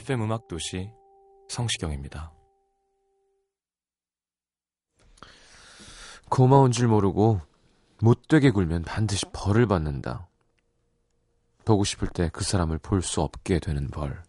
FM 음악 도시 성시경입니다. 고마운 줄 모르고 못되게 굴면 반드시 벌을 받는다. 보고 싶을 때 그 사람을 볼 수 없게 되는 벌.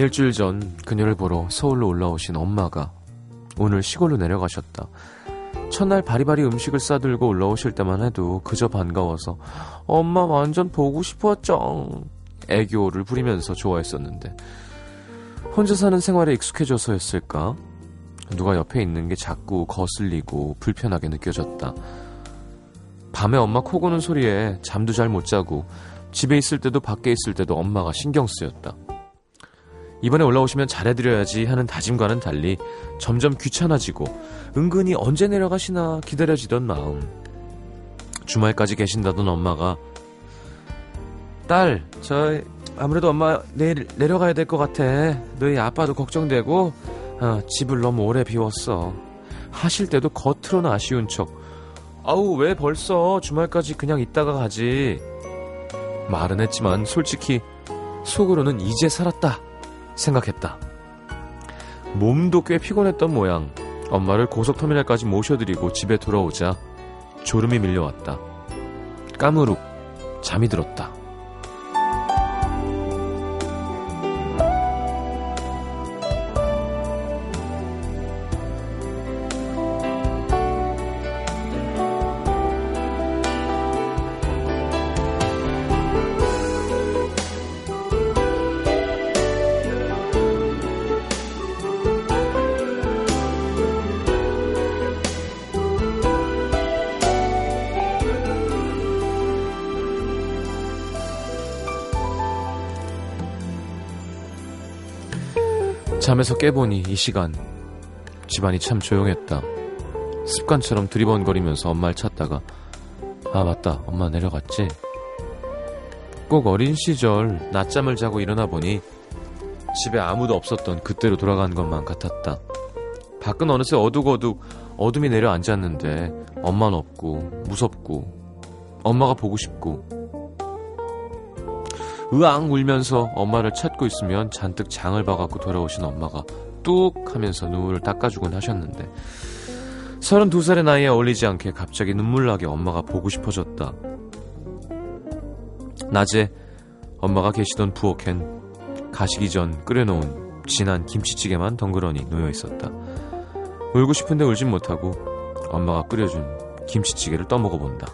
일주일 전 그녀를 보러 서울로 올라오신 엄마가 오늘 시골로 내려가셨다. 첫날 바리바리 음식을 싸들고 올라오실 때만 해도 그저 반가워서 엄마 완전 보고 싶었죠. 애교를 부리면서 좋아했었는데 혼자 사는 생활에 익숙해져서였을까? 누가 옆에 있는 게 자꾸 거슬리고 불편하게 느껴졌다. 밤에 엄마 코 고는 소리에 잠도 잘 못 자고 집에 있을 때도 밖에 있을 때도 엄마가 신경 쓰였다. 이번에 올라오시면 잘해드려야지 하는 다짐과는 달리 점점 귀찮아지고 은근히 언제 내려가시나 기다려지던 마음. 주말까지 계신다던 엄마가 딸, 저 아무래도 엄마 내일 내려가야 될 것 같아. 너희 아빠도 걱정되고 어, 집을 너무 오래 비웠어. 하실 때도 겉으로는 아쉬운 척. 아우 왜 벌써 주말까지 그냥 있다가 가지. 말은 했지만 솔직히 속으로는 이제 살았다. 생각했다. 몸도 꽤 피곤했던 모양. 엄마를 고속터미널까지 모셔드리고 집에 돌아오자 졸음이 밀려왔다. 까무룩 잠이 들었다. 잠에서 깨보니 이 시간 집안이 참 조용했다. 습관처럼 두리번거리면서 엄마를 찾다가 아 맞다 엄마 내려갔지? 꼭 어린 시절 낮잠을 자고 일어나 보니 집에 아무도 없었던 그때로 돌아간 것만 같았다. 밖은 어느새 어둑어둑 어둠이 내려앉았는데 엄마는 없고 무섭고 엄마가 보고 싶고 으앙 울면서 엄마를 찾고 있으면 잔뜩 장을 봐갖고 돌아오신 엄마가 뚝 하면서 눈물을 닦아주곤 하셨는데 32살의 나이에 어울리지 않게 갑자기 눈물나게 엄마가 보고 싶어졌다. 낮에 엄마가 계시던 부엌엔 가시기 전 끓여놓은 진한 김치찌개만 덩그러니 놓여 있었다. 울고 싶은데 울진 못하고 엄마가 끓여준 김치찌개를 떠먹어 본다.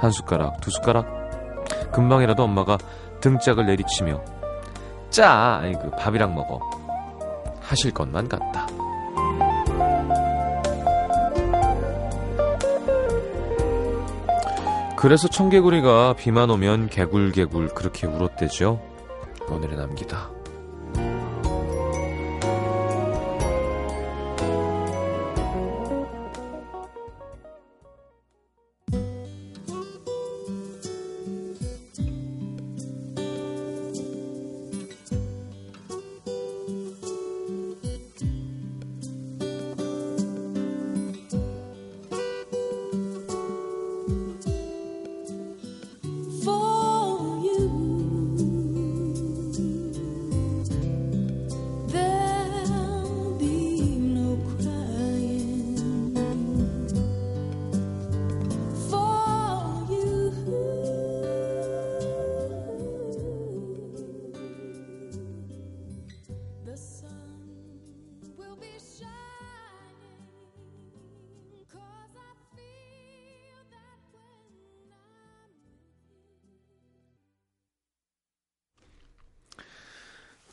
한 숟가락, 두 숟가락 금방이라도 엄마가 등짝을 내리치며 짜, 아니 그 밥이랑 먹어 하실 것만 같다. 그래서 청개구리가 비만 오면 개굴개굴 그렇게 울었대죠. 오늘의 남기다.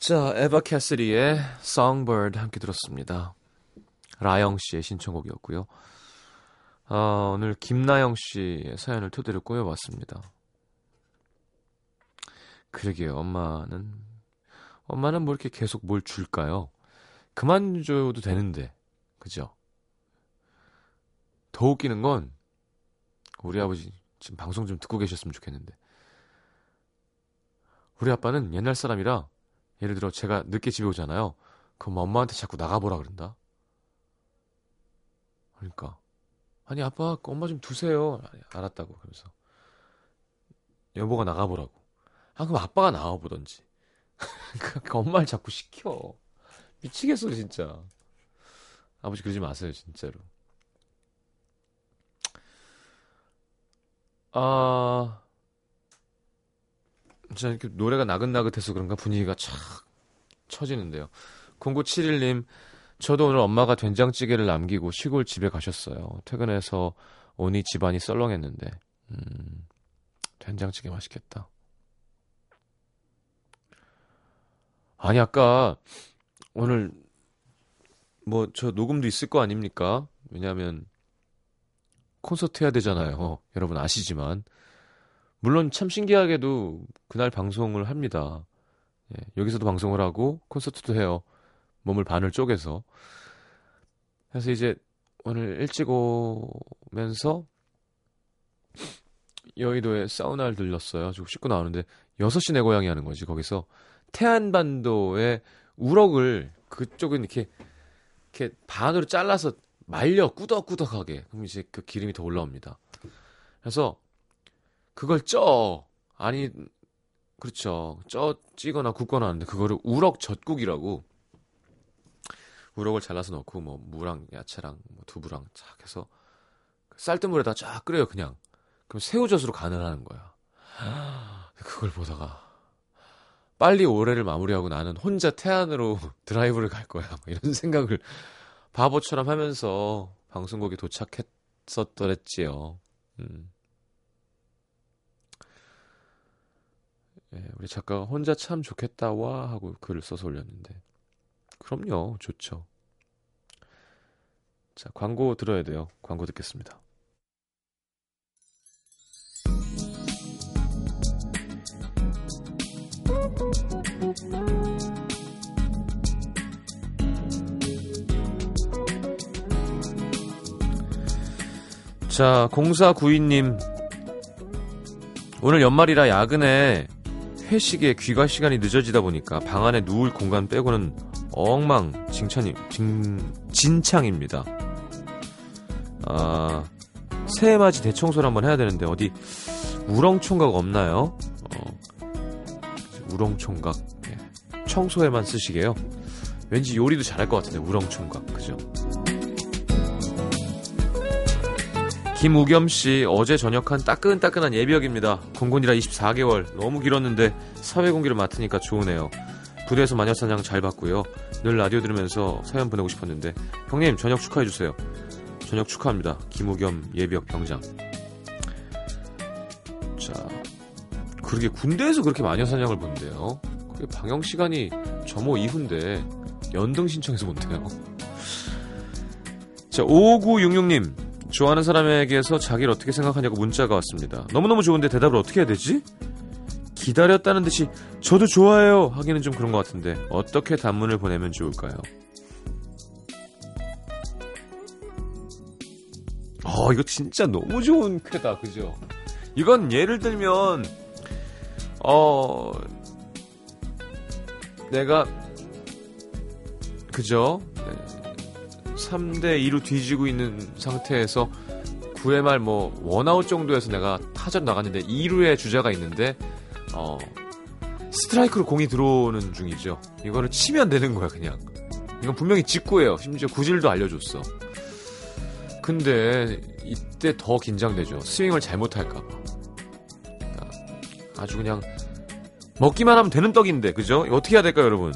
자, 에바 캐슬리의 Songbird 함께 들었습니다. 라영 씨의 신청곡이었고요. 아, 오늘 김나영 씨의 사연을 토대로 꾸며봤습니다. 그러게요, 엄마는 엄마는 뭐 이렇게 계속 뭘 줄까요? 그만 줘도 되는데, 그죠? 더 웃기는 건 우리 아버지 지금 방송 좀 듣고 계셨으면 좋겠는데 우리 아빠는 옛날 사람이라 예를 들어 제가 늦게 집에 오잖아요. 그럼 엄마한테 자꾸 나가보라 그런다. 그러니까 아니 아빠 엄마 좀 두세요. 알았다고 그러면서 여보가 나가보라고. 아 그럼 아빠가 나와보던지. 그러니까 엄마를 자꾸 시켜. 미치겠어 진짜. 아버지 그러지 마세요 진짜로. 아 진짜 이렇게 노래가 나긋나긋해서 그런가 분위기가 착 처지는데요. 0971님, 저도 오늘 엄마가 된장찌개를 남기고 시골 집에 가셨어요. 퇴근해서 오니 집안이 썰렁했는데, 음, 된장찌개 맛있겠다. 아니, 아까, 오늘, 뭐, 저 녹음도 있을 거 아닙니까? 왜냐면, 콘서트 해야 되잖아요. 여러분 아시지만. 물론 참 신기하게도 그날 방송을 합니다. 예, 여기서도 방송을 하고 콘서트도 해요. 몸을 반을 쪼개서. 그래서 이제 오늘 일찍 오면서 여의도에 사우나를 들렀어요. 지금 씻고 나오는데 6시 내 고향이 하는 거지. 거기서 태안반도에 우럭을 그쪽은 이렇게 이렇게 반으로 잘라서 말려 꾸덕꾸덕하게. 그럼 이제 그 기름이 더 올라옵니다. 그래서 그걸 쪄. 아니, 그렇죠. 쪄, 찌거나 굽거나 하는데, 그거를 우럭 젖국이라고. 우럭을 잘라서 넣고, 뭐, 무랑 야채랑, 뭐 두부랑 쫙 해서, 쌀뜨물에다 쫙 끓여요, 그냥. 그럼 새우젓으로 간을 하는 거야. 그걸 보다가, 빨리 올해를 마무리하고 나는 혼자 태안으로 드라이브를 갈 거야. 이런 생각을 바보처럼 하면서 방송국에 도착했었더랬지요. 음. 예, 우리 작가가 혼자 참 좋겠다 와 하고 글을 써서 올렸는데 그럼요 좋죠. 자 광고 들어야 돼요. 광고 듣겠습니다. 자, 0492님. 오늘 연말이라 야근에 회식에 귀가 시간이 늦어지다 보니까 방 안에 누울 공간 빼고는 엉망진창이 진, 진창입니다. 아, 새해 맞이 대청소를 한번 해야 되는데 어디 우렁총각 없나요? 어, 우렁총각 예. 청소에만 쓰시게요. 왠지 요리도 잘할 것 같은데 우렁총각 그죠? 김우겸 씨 어제 저녁한 따끈따끈한 예비역입니다. 공군이라 24개월 너무 길었는데 사회 공기를 맡으니까 좋으네요. 부대에서 마녀사냥 잘 봤고요. 늘 라디오 들으면서 사연 보내고 싶었는데 형님 저녁 축하해 주세요. 저녁 축하합니다. 김우겸 예비역 병장. 자, 그렇게 군대에서 그렇게 마녀사냥을 본대요. 그게 방영 시간이 점호 이후인데 연등 신청해서 본대요. 자, 5966님 좋아하는 사람에게서 자기를 어떻게 생각하냐고 문자가 왔습니다. 너무너무 좋은데 대답을 어떻게 해야 되지? 기다렸다는 듯이 저도 좋아해요 하기는 좀 그런 것 같은데 어떻게 단문을 보내면 좋을까요? 어 이거 진짜 너무 좋은 쾌다 그죠? 이건 예를 들면 어 내가 그죠? 3대 2로 뒤지고 있는 상태에서 9회 말 뭐 원아웃 정도에서 내가 타전 나갔는데 2루에 주자가 있는데 어 스트라이크로 공이 들어오는 중이죠. 이거를 치면 되는 거야 그냥. 이건 분명히 직구예요. 심지어 구질도 알려줬어. 근데 이때 더 긴장되죠. 스윙을 잘못할까봐. 그러니까 아주 그냥 먹기만 하면 되는 떡인데 그죠? 어떻게 해야 될까요 여러분?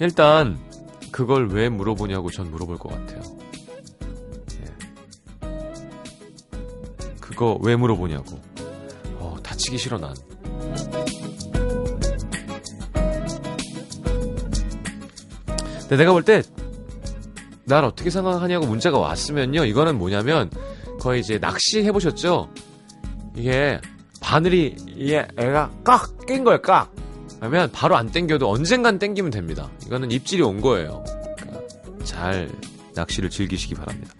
일단 그걸 왜 물어보냐고 전 물어볼 것 같아요. 예. 그거 왜 물어보냐고. 어, 다치기 싫어 난. 근데 내가 볼 때 날 어떻게 생각하냐고 문자가 왔으면요. 이거는 뭐냐면 거의 이제 낚시 해보셨죠? 이게 바늘이 이게 애가 깍 낀 거예요. 깍. 그러면 바로 안 땡겨도 언젠간 땡기면 됩니다. 이거는 입질이 온 거예요. 잘 낚시를 즐기시기 바랍니다.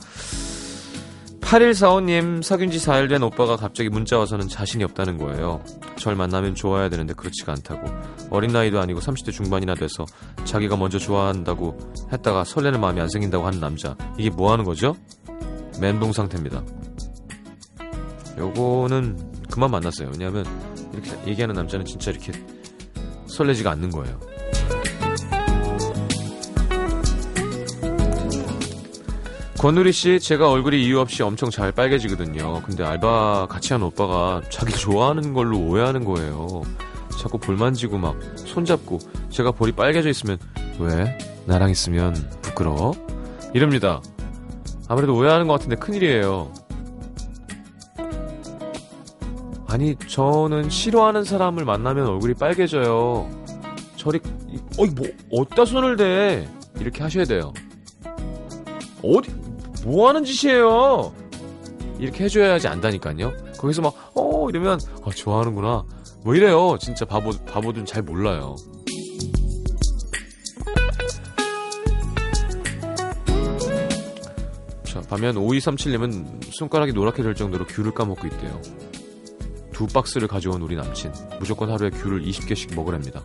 8145님, 사귄 지 4일 된 오빠가 갑자기 문자 와서는 자신이 없다는 거예요. 절 만나면 좋아야 되는데 그렇지가 않다고. 어린 나이도 아니고 30대 중반이나 돼서 자기가 먼저 좋아한다고 했다가 설레는 마음이 안 생긴다고 하는 남자. 이게 뭐 하는 거죠? 멘붕 상태입니다. 요거는 그만 만났어요. 왜냐하면 이렇게 얘기하는 남자는 진짜 이렇게 설레지가 않는 거예요. 권누리 씨, 제가 얼굴이 이유 없이 엄청 잘 빨개지거든요. 근데 알바 같이 한 오빠가 자기 좋아하는 걸로 오해하는 거예요. 자꾸 볼 만지고 막 손잡고 제가 볼이 빨개져 있으면 왜? 나랑 있으면 부끄러워? 이럽니다. 아무래도 오해하는 것 같은데 큰일이에요. 아니, 저는 싫어하는 사람을 만나면 얼굴이 빨개져요. 저리, 어이, 뭐, 어디다 손을 대? 이렇게 하셔야 돼요. 어디, 뭐 하는 짓이에요? 이렇게 해줘야지 안다니까요. 거기서 막, 어, 이러면, 아, 좋아하는구나. 뭐 이래요. 진짜 바보, 바보들은 잘 몰라요. 자, 반면 5237님은 손가락이 노랗게 될 정도로 귤을 까먹고 있대요. 두 박스를 가져온 우리 남친. 무조건 하루에 귤을 20개씩 먹으랍니다.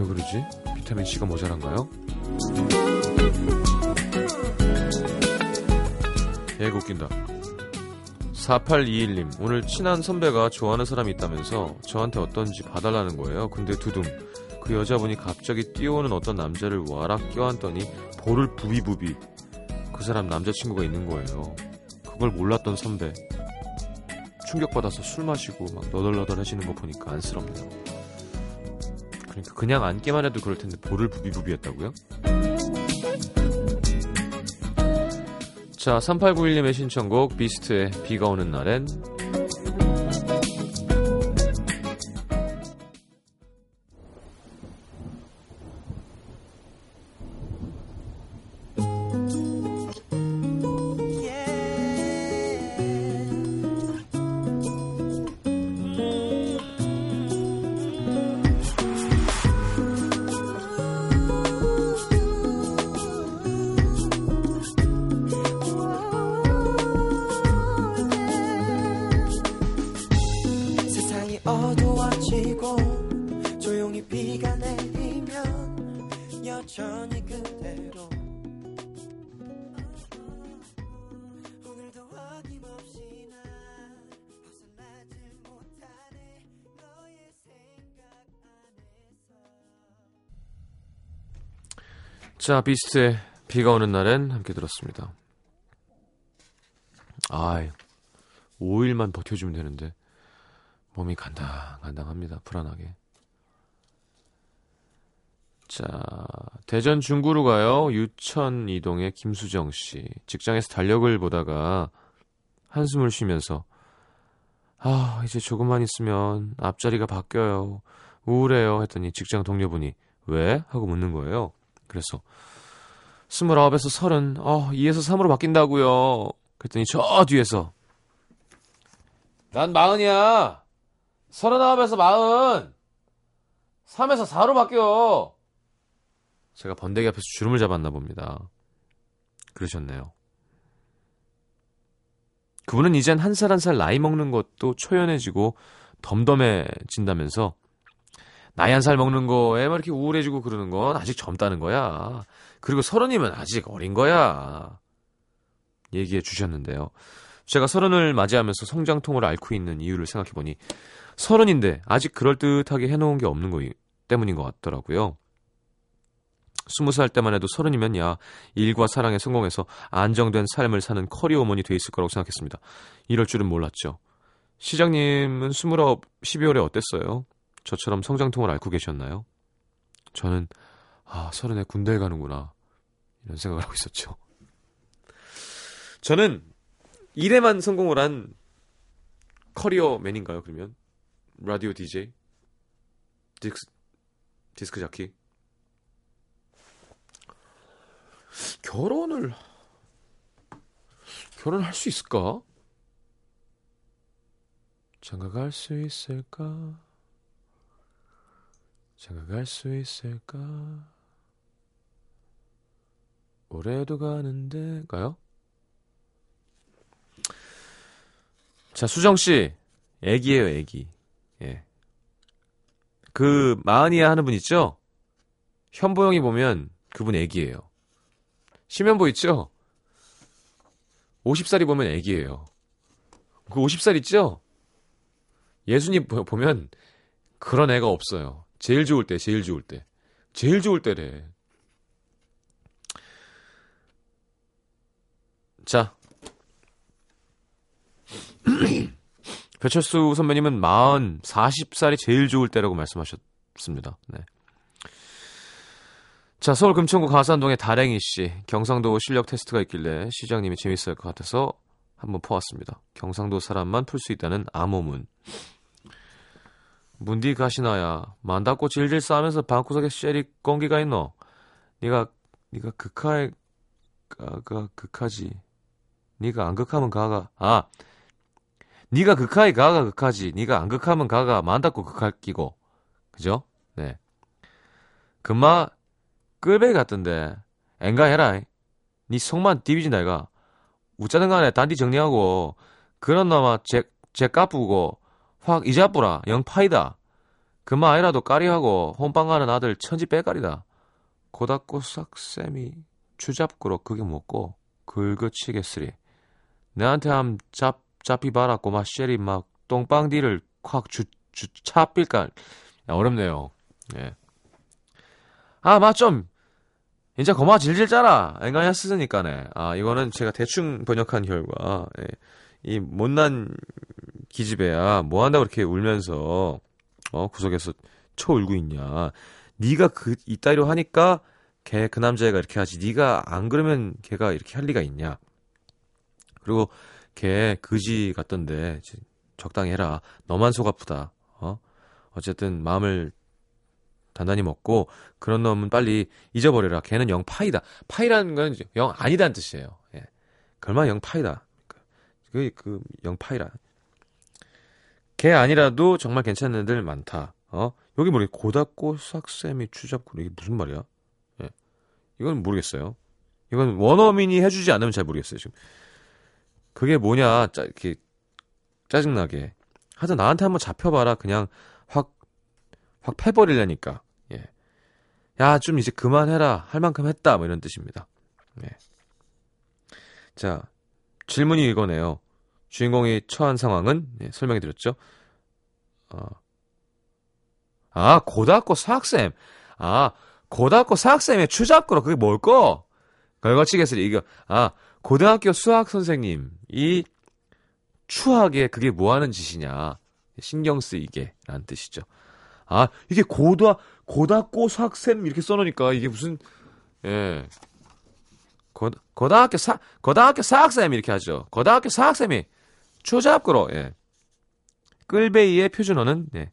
왜 그러지? 비타민C가 모자란가요? 얘가 웃긴다. 4821님, 오늘 친한 선배가 좋아하는 사람이 있다면서 저한테 어떤지 봐달라는 거예요. 근데 두둥. 그 여자분이 갑자기 뛰어오는 어떤 남자를 와락 껴안더니 볼을 부비부비. 그 사람 남자친구가 있는 거예요. 그걸 몰랐던 선배. 충격받아서 술 마시고 막 너덜너덜 하시는 거 보니까 안쓰럽네요. 그러니까 그냥 앉기만 해도 그럴 텐데 볼을 부비부비 했다고요? 자, 3891님의 신청곡 비스트의 비가 오는 날엔 자, 비스트의 비가 오는 날엔 함께 들었습니다. 아이, 5일만 버텨주면 되는데 몸이 간당간당합니다. 불안하게. 자, 대전 중구로 가요. 유천 이동의 김수정 씨. 직장에서 달력을 보다가 한숨을 쉬면서 아, 이제 조금만 있으면 앞자리가 바뀌어요. 우울해요. 했더니 직장 동료분이 왜? 하고 묻는 거예요. 그래서 스물아홉에서 서른, 어, 2에서 3으로 바뀐다고요. 그랬더니 저 뒤에서 난 마흔이야. 서른아홉에서 마흔. 3에서 4로 바뀌어. 제가 번데기 앞에서 주름을 잡았나 봅니다. 그러셨네요. 그분은 이젠 한 살 한 살 나이 먹는 것도 초연해지고 덤덤해진다면서 나이 한 살 먹는 거에 막 이렇게 우울해지고 그러는 건 아직 젊다는 거야. 그리고 서른이면 아직 어린 거야. 얘기해 주셨는데요. 제가 서른을 맞이하면서 성장통을 앓고 있는 이유를 생각해 보니 서른인데 아직 그럴듯하게 해놓은 게 없는 거 때문인 것 같더라고요. 스무 살 때만 해도 서른이면 야 일과 사랑에 성공해서 안정된 삶을 사는 커리어 우먼이 돼 있을 거라고 생각했습니다. 이럴 줄은 몰랐죠. 시장님은 스물아홉 12월에 어땠어요? 저처럼 성장통을 앓고 계셨나요? 저는 아 서른에 군대에 가는구나 이런 생각을 하고 있었죠. 저는 일에만 성공을 한 커리어맨인가요? 그러면 라디오 DJ? 디스크, 디스크 자키? 결혼을, 결혼할 수 있을까? 장가갈 수 있을까? 장가갈 수 있을까? 올해도 가는데 가요? 자, 수정 씨. 애기예요, 애기. 예. 그 마흔이야 하는 분 있죠? 현보영이 보면 그분 애기예요. 심현보 있죠? 50살이 보면 애기예요. 그 50살 있죠? 예수님 보면 그런 애가 없어요. 제일 좋을 때, 제일 좋을 때. 제일 좋을 때래. 자. 배철수 선배님은 40, 40살이 제일 좋을 때라고 말씀하셨습니다. 네. 자, 서울 금천구 가산동의 다랭이 씨. 경상도 실력 테스트가 있길래 시장님이 재밌을 것 같아서 한번 퍼왔습니다. 경상도 사람만 풀 수 있다는 암호문. 문디 가시나야 만다고 질질 싸면서 방구석에 쉐리 공기가 있노? 네가 네가 극하에 가가 극하지. 네가 안 극하면 가가 아 네가 극하에 가가 극하지. 네가 안 극하면 가가 만다고 극할 끼고 그죠? 네. 그마 끌배 같던데 앵가 해라. 네 속만 디비진다 이가. 웃자는 간에 단디 정리하고 그런 놈아 제 제 까부고 확 이자뿌라 영파이다. 그마 아이라도 까리하고 혼빵 가는 아들 천지 빼까리다. 고닫고 싹쌤이 추잡구로 그게 뭐고 긁어치겠으리. 내한테 함 잡, 잡히 봐라 꼬마 쉐리 막 똥빵디를 확 주, 주, 차빌까. 어렵네요. 예. 아, 맞 좀 이제 거마 질질 짜라. 앵간히 쓰으니까네. 아, 이거는 제가 대충 번역한 결과. 예. 이 못난 기집애야 뭐 한다고 그렇게 울면서 어 구석에서 쳐 울고 있냐. 네가 그 이따위로 하니까 걔 그 남자애가 이렇게 하지. 네가 안 그러면 걔가 이렇게 할 리가 있냐. 그리고 걔 그지 같던데 적당히 해라. 너만 속 아프다. 어? 어쨌든 마음을 단단히 먹고 그런 놈은 빨리 잊어버려라. 걔는 영 파이다. 파이라는 건 영 아니다는 뜻이에요. 예. 그얼마나 영 파이다 그, 그, 영파이라. 걔 아니라도 정말 괜찮은 애들 많다. 어? 여기 뭐래? 고닫고 싹쌤이 추잡고 이게 무슨 말이야? 예. 이건 모르겠어요. 이건 원어민이 해주지 않으면 잘 모르겠어요, 지금. 그게 뭐냐, 짜, 이렇게, 짜증나게. 하여튼 나한테 한번 잡혀봐라. 그냥 확, 확 패버리려니까. 예. 야, 좀 이제 그만해라. 할 만큼 했다. 뭐 이런 뜻입니다. 예. 자, 질문이 이거네요. 주인공이 처한 상황은 네, 설명해 드렸죠. 어. 아, 고등학교 사학쌤. 아, 고등학교 사학쌤의 추잡구로 그게 뭘까? 걸거치겠으리 이거. 아, 고등학교 수학 선생님이 추하게 그게 뭐 하는 짓이냐. 신경 쓰이게 라는 뜻이죠. 아, 이게 고등 고등학교 수학쌤 이렇게 써 놓으니까 이게 무슨 예. 고, 고등학교 사, 고등학교 사학쌤 이렇게 하죠. 고등학교 사학쌤이 추잡구로, 예. 끌베이의 표준어는, 예.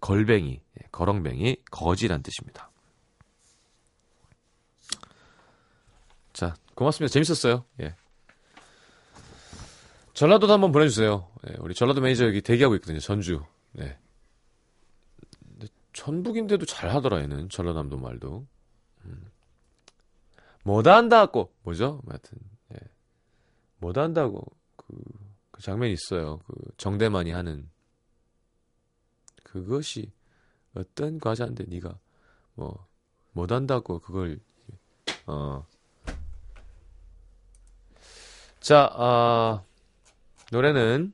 걸뱅이, 예. 거렁뱅이, 거지란 뜻입니다. 자, 고맙습니다. 재밌었어요. 예. 전라도도 한번 보내주세요. 예, 우리 전라도 매니저 여기 대기하고 있거든요. 전주. 네. 전북인데도 잘 하더라, 얘는. 전라남도 말도. 음. 못 한다고 뭐죠? 하여튼 예. 못 한다고 그, 그 장면이 있어요. 그 정대만이 하는 그것이 어떤 과자인데 네가 뭐 못 한다고 그걸 어. 자, 아, 노래는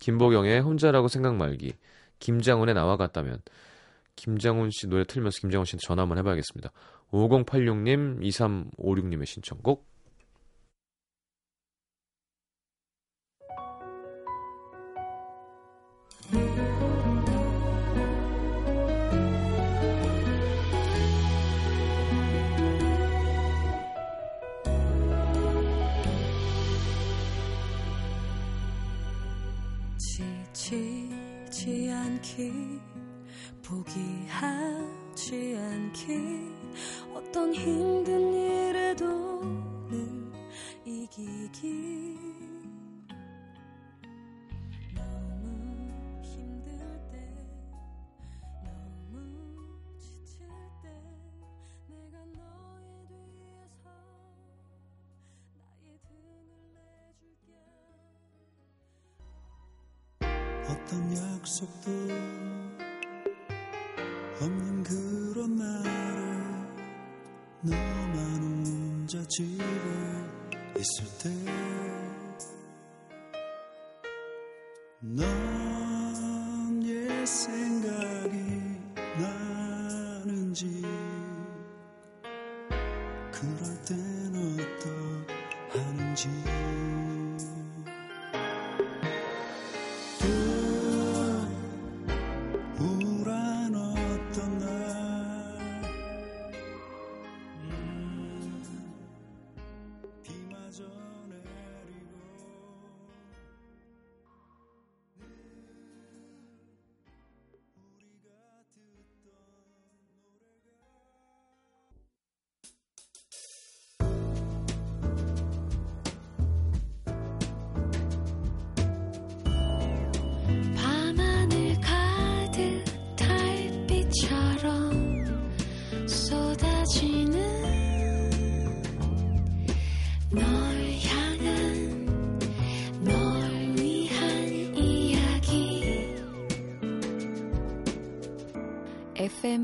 김보경의 혼자라고 생각 말기, 김장훈의 나와 같다면, 김장훈 씨 노래 틀면서 김장훈 씨한테 전화 한번 해봐야겠습니다. 5086님, 2356님의 신청곡. 약속도 없는 그런 날에 너만 혼자 집에 있을 때넌옛 생각이 나는지 그럴 땐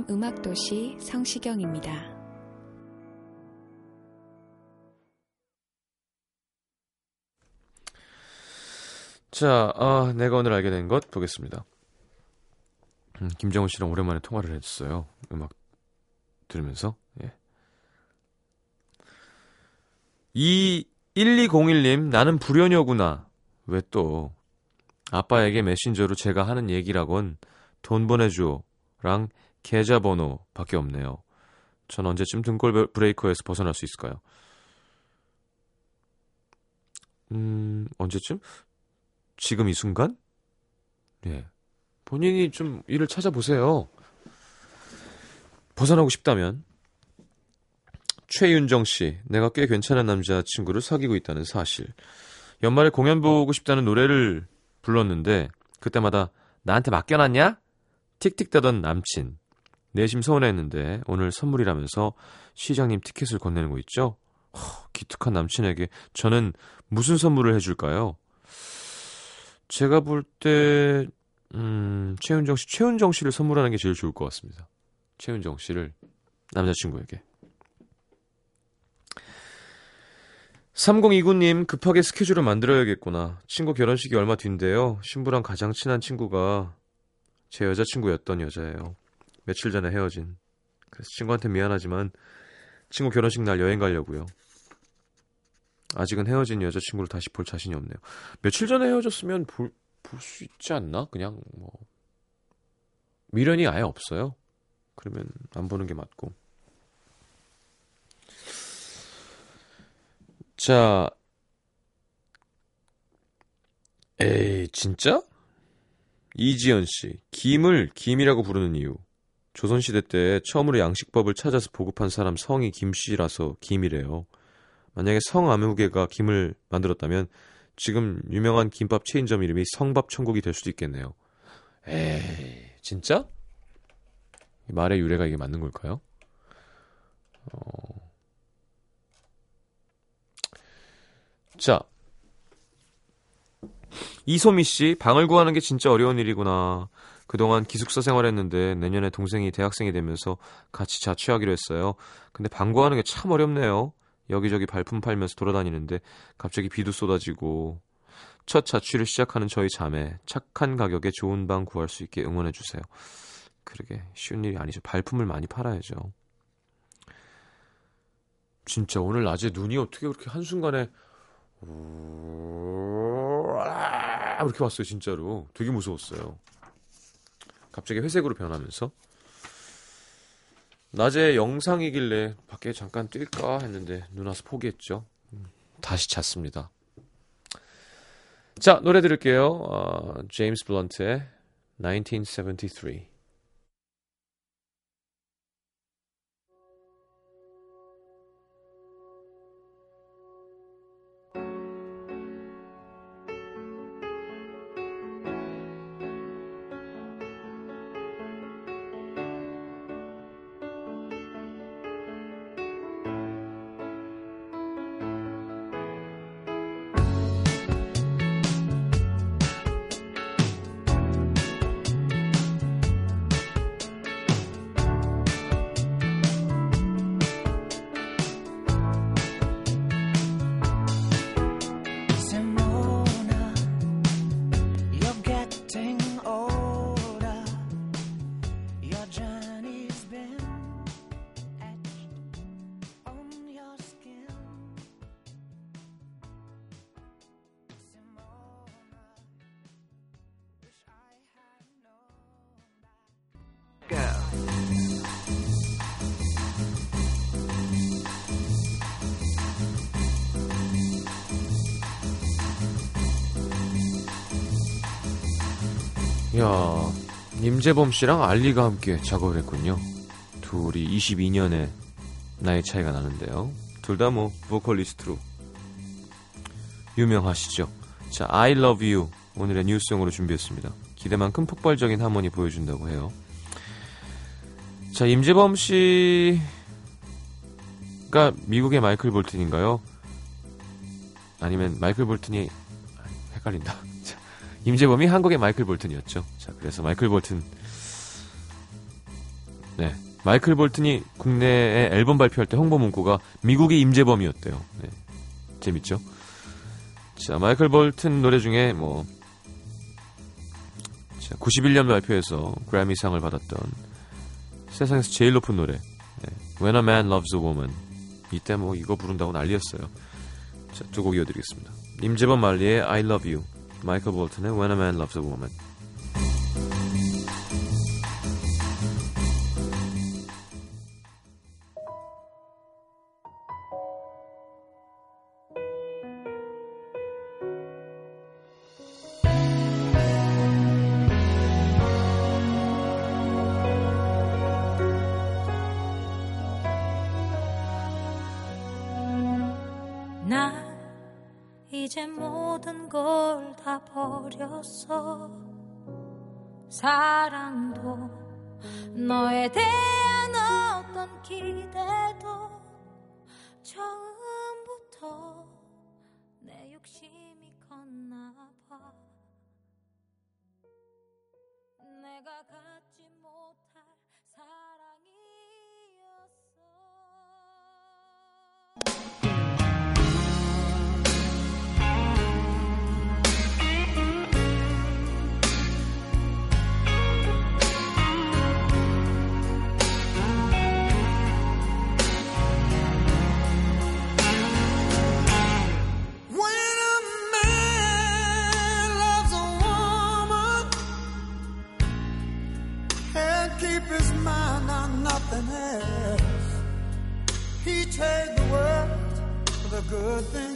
음악도시 성시경입니다. 자, 아, 내가 오늘 알게 된 것 보겠습니다. 음, 김정은 씨랑 오랜만에 통화를 했어요. 음악 들으면서. 예. 1201님, 나는 불효녀구나. 왜 또? 아빠에게 메신저로 제가 하는 얘기라곤 돈 보내줘랑 계좌번호 밖에 없네요. 전 언제쯤 등골 브레이커에서 벗어날 수 있을까요? 음, 언제쯤? 지금 이 순간? 예. 본인이 좀 일을 찾아보세요. 벗어나고 싶다면. 최윤정 씨, 내가 꽤 괜찮은 남자친구를 사귀고 있다는 사실. 연말에 공연 보고 싶다는 노래를 불렀는데, 그때마다 나한테 맡겨놨냐? 틱틱대던 남친. 내심 서운했는데, 오늘 선물이라면서 시장님 티켓을 건네는 거 있죠? 허, 기특한 남친에게 저는 무슨 선물을 해줄까요? 제가 볼 때, 음, 최은정 씨, 최은정 씨를 선물하는 게 제일 좋을 것 같습니다. 최은정 씨를 남자친구에게. 3029님, 급하게 스케줄을 만들어야겠구나. 친구 결혼식이 얼마 뒤인데요. 신부랑 가장 친한 친구가 제 여자친구였던 여자예요. 며칠 전에 헤어진. 그래서 친구한테 미안하지만 친구 결혼식 날 여행 가려고요. 아직은 헤어진 여자친구를 다시 볼 자신이 없네요. 며칠 전에 헤어졌으면 볼 수 있지 않나? 그냥 뭐 미련이 아예 없어요. 그러면 안 보는 게 맞고. 자, 에이 진짜? 이지연 씨, 김을 김이라고 부르는 이유. 조선시대 때 처음으로 양식법을 찾아서 보급한 사람 성이 김씨라서 김이래요. 만약에 성아무개가 김을 만들었다면 지금 유명한 김밥 체인점 이름이 성밥천국이 될 수도 있겠네요. 에이, 진짜? 이 말의 유래가 이게 맞는 걸까요? 어... 자, 이소미 씨, 방을 구하는 게 진짜 어려운 일이구나. 그동안 기숙사 생활했는데 내년에 동생이 대학생이 되면서 같이 자취하기로 했어요. 근데 방 구하는 게 참 어렵네요. 여기저기 발품 팔면서 돌아다니는데 갑자기 비도 쏟아지고 첫 자취를 시작하는 저희 자매 착한 가격에 좋은 방 구할 수 있게 응원해 주세요. 그러게 쉬운 일이 아니죠. 발품을 많이 팔아야죠. 진짜 오늘 낮에 눈이 어떻게 그렇게 한순간에 이렇게 왔어요 진짜로 되게 무서웠어요 갑자기 회색으로 변하면서? 낮에 영상이길래 밖에 잠깐 뛸까 했는데 눈 와서 포기했죠. 음, 다시 잤습니다. 자 노래 들을게요. 어, 제임스 블런트의 1973. 야, 임재범 씨랑 알리가 함께 작업을 했군요. 둘이 22년의 나이 차이가 나는데요. 둘 다 뭐 보컬리스트로 유명하시죠. 자, I Love You 오늘의 뉴스용으로 준비했습니다. 기대만큼 폭발적인 하모니 보여준다고 해요. 자, 임재범 씨가 미국의 마이클 볼튼인가요? 아니면 마이클 볼튼이 헷갈린다. 자, 임재범이 한국의 마이클 볼튼이었죠. 자, 그래서 마이클 볼튼. 네. 마이클 볼튼이 국내에 앨범 발표할 때 홍보 문구가 미국의 임재범이었대요. 네. 재밌죠? 자, 마이클 볼튼 노래 중에 뭐, 자, 91년 발표해서 그래미상을 받았던 세상에서 제일 높은 노래. 네. When a Man Loves a Woman. 이때 뭐 이거 부른다고 난리였어요. 자, 두 곡 이어드리겠습니다. 임재범 말리의 I Love You. 마이클 볼튼의 When a Man Loves a Woman. 사랑도 너에 대한 어떤 기대도 처음부터 내 욕심이 컸나 봐. 내가 갖지 못할 사랑 He trade the world for the good things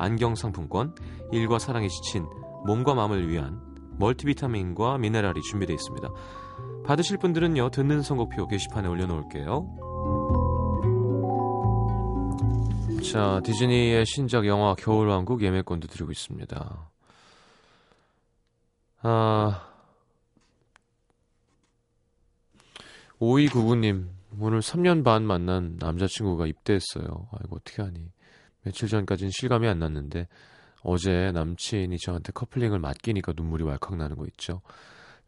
안경 상품권, 일과 사랑에 지친 몸과 마음을 위한 멀티비타민과 미네랄이 준비되어 있습니다. 받으실 분들은요, 듣는 선곡표 게시판에 올려놓을게요. 자, 디즈니의 신작 영화 겨울왕국 예매권도 드리고 있습니다. 아, 5299님, 오늘 3년 반 만난 남자친구가 입대했어요. 아이고, 어떻게 하니. 며칠 전까지는 실감이 안 났는데, 어제 남친이 저한테 커플링을 맡기니까 눈물이 왈칵 나는 거 있죠.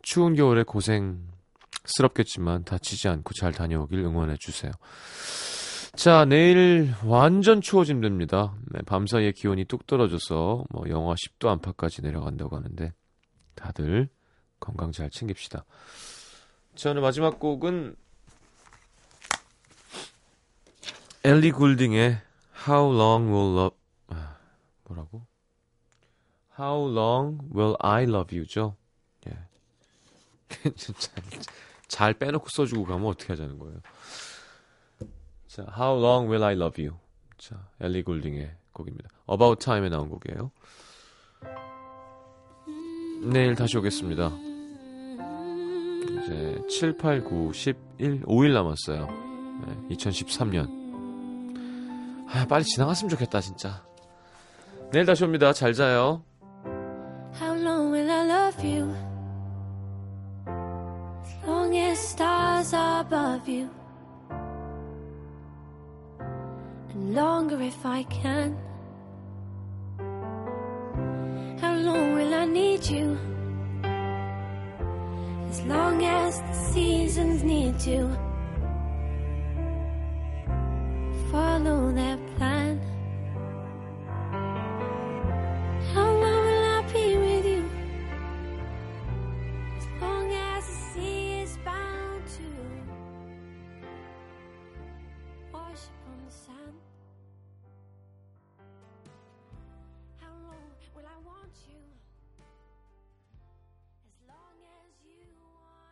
추운 겨울에 고생스럽겠지만 다치지 않고 잘 다녀오길 응원해 주세요. 자, 내일 완전 추워진답니다. 네, 밤사이에 기온이 뚝 떨어져서 뭐 영하 10도 안팎까지 내려간다고 하는데 다들 건강 잘 챙깁시다. 자, 오늘 마지막 곡은 엘리 굴딩의 How Long Will Love 아, 뭐라고? How Long Will I Love You죠. 예. 잘, 잘 빼놓고 써주고 가면 어떻게 하자는 거예요. 자, How Long Will I Love You. 자, 엘리 굴딩의 곡입니다. About Time에 나온 곡이에요. 내일 다시 오겠습니다. 이제 7, 8, 9, 11, 5일 남았어요. 네, 2013년. 아, 빨리 지나갔으면 좋겠다, 진짜. 내일 다시 옵니다. 잘 자요. How long will I love you? Long as stars are above you. And longer if I can. How long will I need you? As long as the seasons need to.